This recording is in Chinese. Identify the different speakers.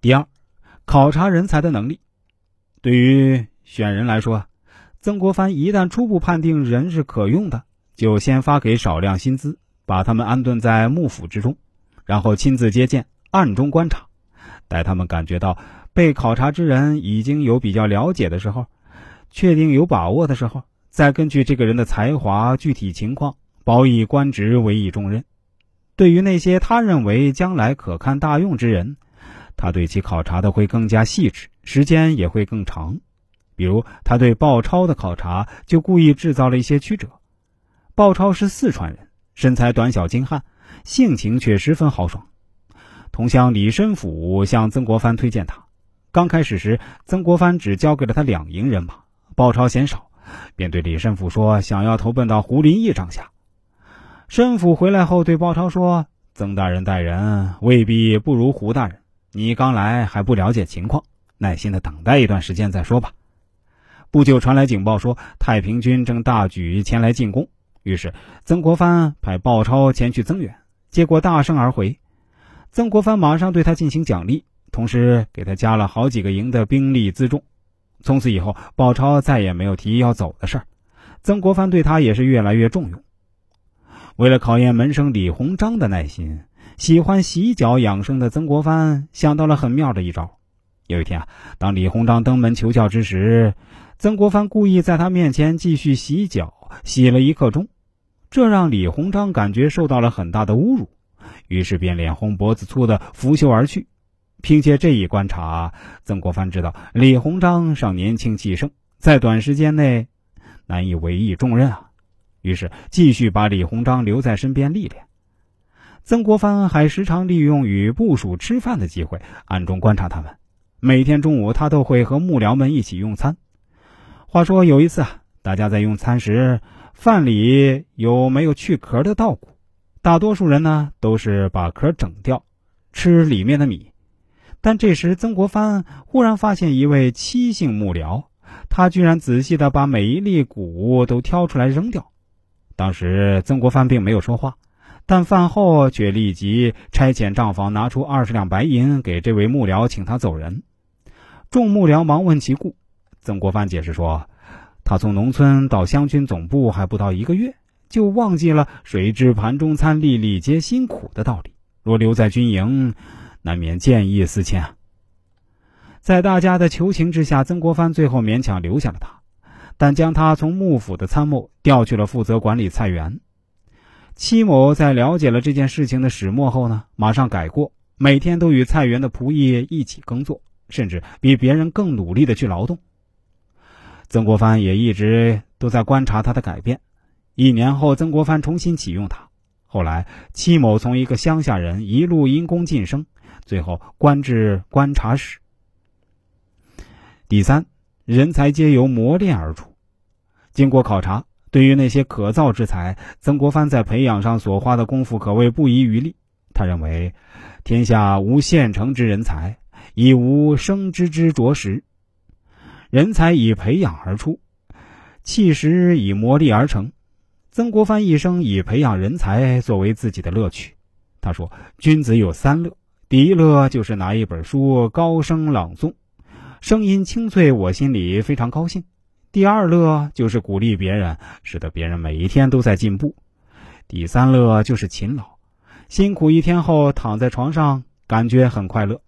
Speaker 1: 第二，考察人才的能力。对于选人来说，曾国藩一旦初步判定人是可用的，就先发给少量薪资，把他们安顿在幕府之中，然后亲自接见，暗中观察，待他们感觉到被考察之人已经有比较了解的时候，确定有把握的时候，再根据这个人的才华、具体情况，褒以官职，委以重任。对于那些他认为将来可堪大用之人，他对其考察的会更加细致，时间也会更长。比如，他对鲍超的考察就故意制造了一些曲折。鲍超是四川人，身材短小精悍，性情却十分豪爽。同乡李申府向曾国藩推荐他。刚开始时，曾国藩只交给了他两营人马，鲍超嫌少，便对李申府说：“想要投奔到胡林翼帐下。”申府回来后对鲍超说：“曾大人待人未必不如胡大人，你刚来还不了解情况，耐心的等待一段时间再说吧。”不久传来警报说太平军正大举前来进攻，于是曾国藩派鲍超前去增援，结果大胜而回。曾国藩马上对他进行奖励，同时给他加了好几个营的兵力辎重。从此以后，鲍超再也没有提要走的事儿，曾国藩对他也是越来越重用。为了考验门生李鸿章的耐心，喜欢洗脚养生的曾国藩想到了很妙的一招。有一天啊，当李鸿章登门求教之时，曾国藩故意在他面前继续洗脚，洗了一刻钟，这让李鸿章感觉受到了很大的侮辱，于是便脸红脖子粗的拂袖而去。凭借这一观察，曾国藩知道李鸿章尚年轻气盛，在短时间内难以委以重任啊。于是继续把李鸿章留在身边历练。曾国藩还时常利用与部属吃饭的机会，暗中观察他们。每天中午，他都会和幕僚们一起用餐。话说有一次啊，大家在用餐时，饭里有没有去壳的稻谷？大多数人呢都是把壳整掉，吃里面的米。但这时，曾国藩忽然发现一位七姓幕僚，他居然仔细的把每一粒谷都挑出来扔掉。当时曾国藩并没有说话，但饭后却立即差遣账房拿出二十两白银给这位幕僚，请他走人。众幕僚忙问其故，曾国藩解释说：“他从农村到湘军总部还不到一个月，就忘记了‘谁知盘中餐，粒粒皆辛苦’的道理。若留在军营，难免见异思迁。”在大家的求情之下，曾国藩最后勉强留下了他。但将他从幕府的参谋调去了负责管理菜园。戚某在了解了这件事情的始末后呢，马上改过，每天都与菜园的仆役一起耕作，甚至比别人更努力的去劳动。曾国藩也一直都在观察他的改变。一年后，曾国藩重新启用他。后来，戚某从一个乡下人一路因功晋升，最后官至观察使。第三。人才皆由磨练而出。经过考察，对于那些可造之才，曾国藩在培养上所花的功夫可谓不遗余力。他认为，天下无现成之人才，亦无生之之着实。人才以培养而出，气实以磨砺而成。曾国藩一生以培养人才作为自己的乐趣。他说：“君子有三乐，第一乐就是拿一本书高声朗诵。”声音清脆，我心里非常高兴。第二乐就是鼓励别人，使得别人每一天都在进步。第三乐就是勤劳，辛苦一天后躺在床上，感觉很快乐。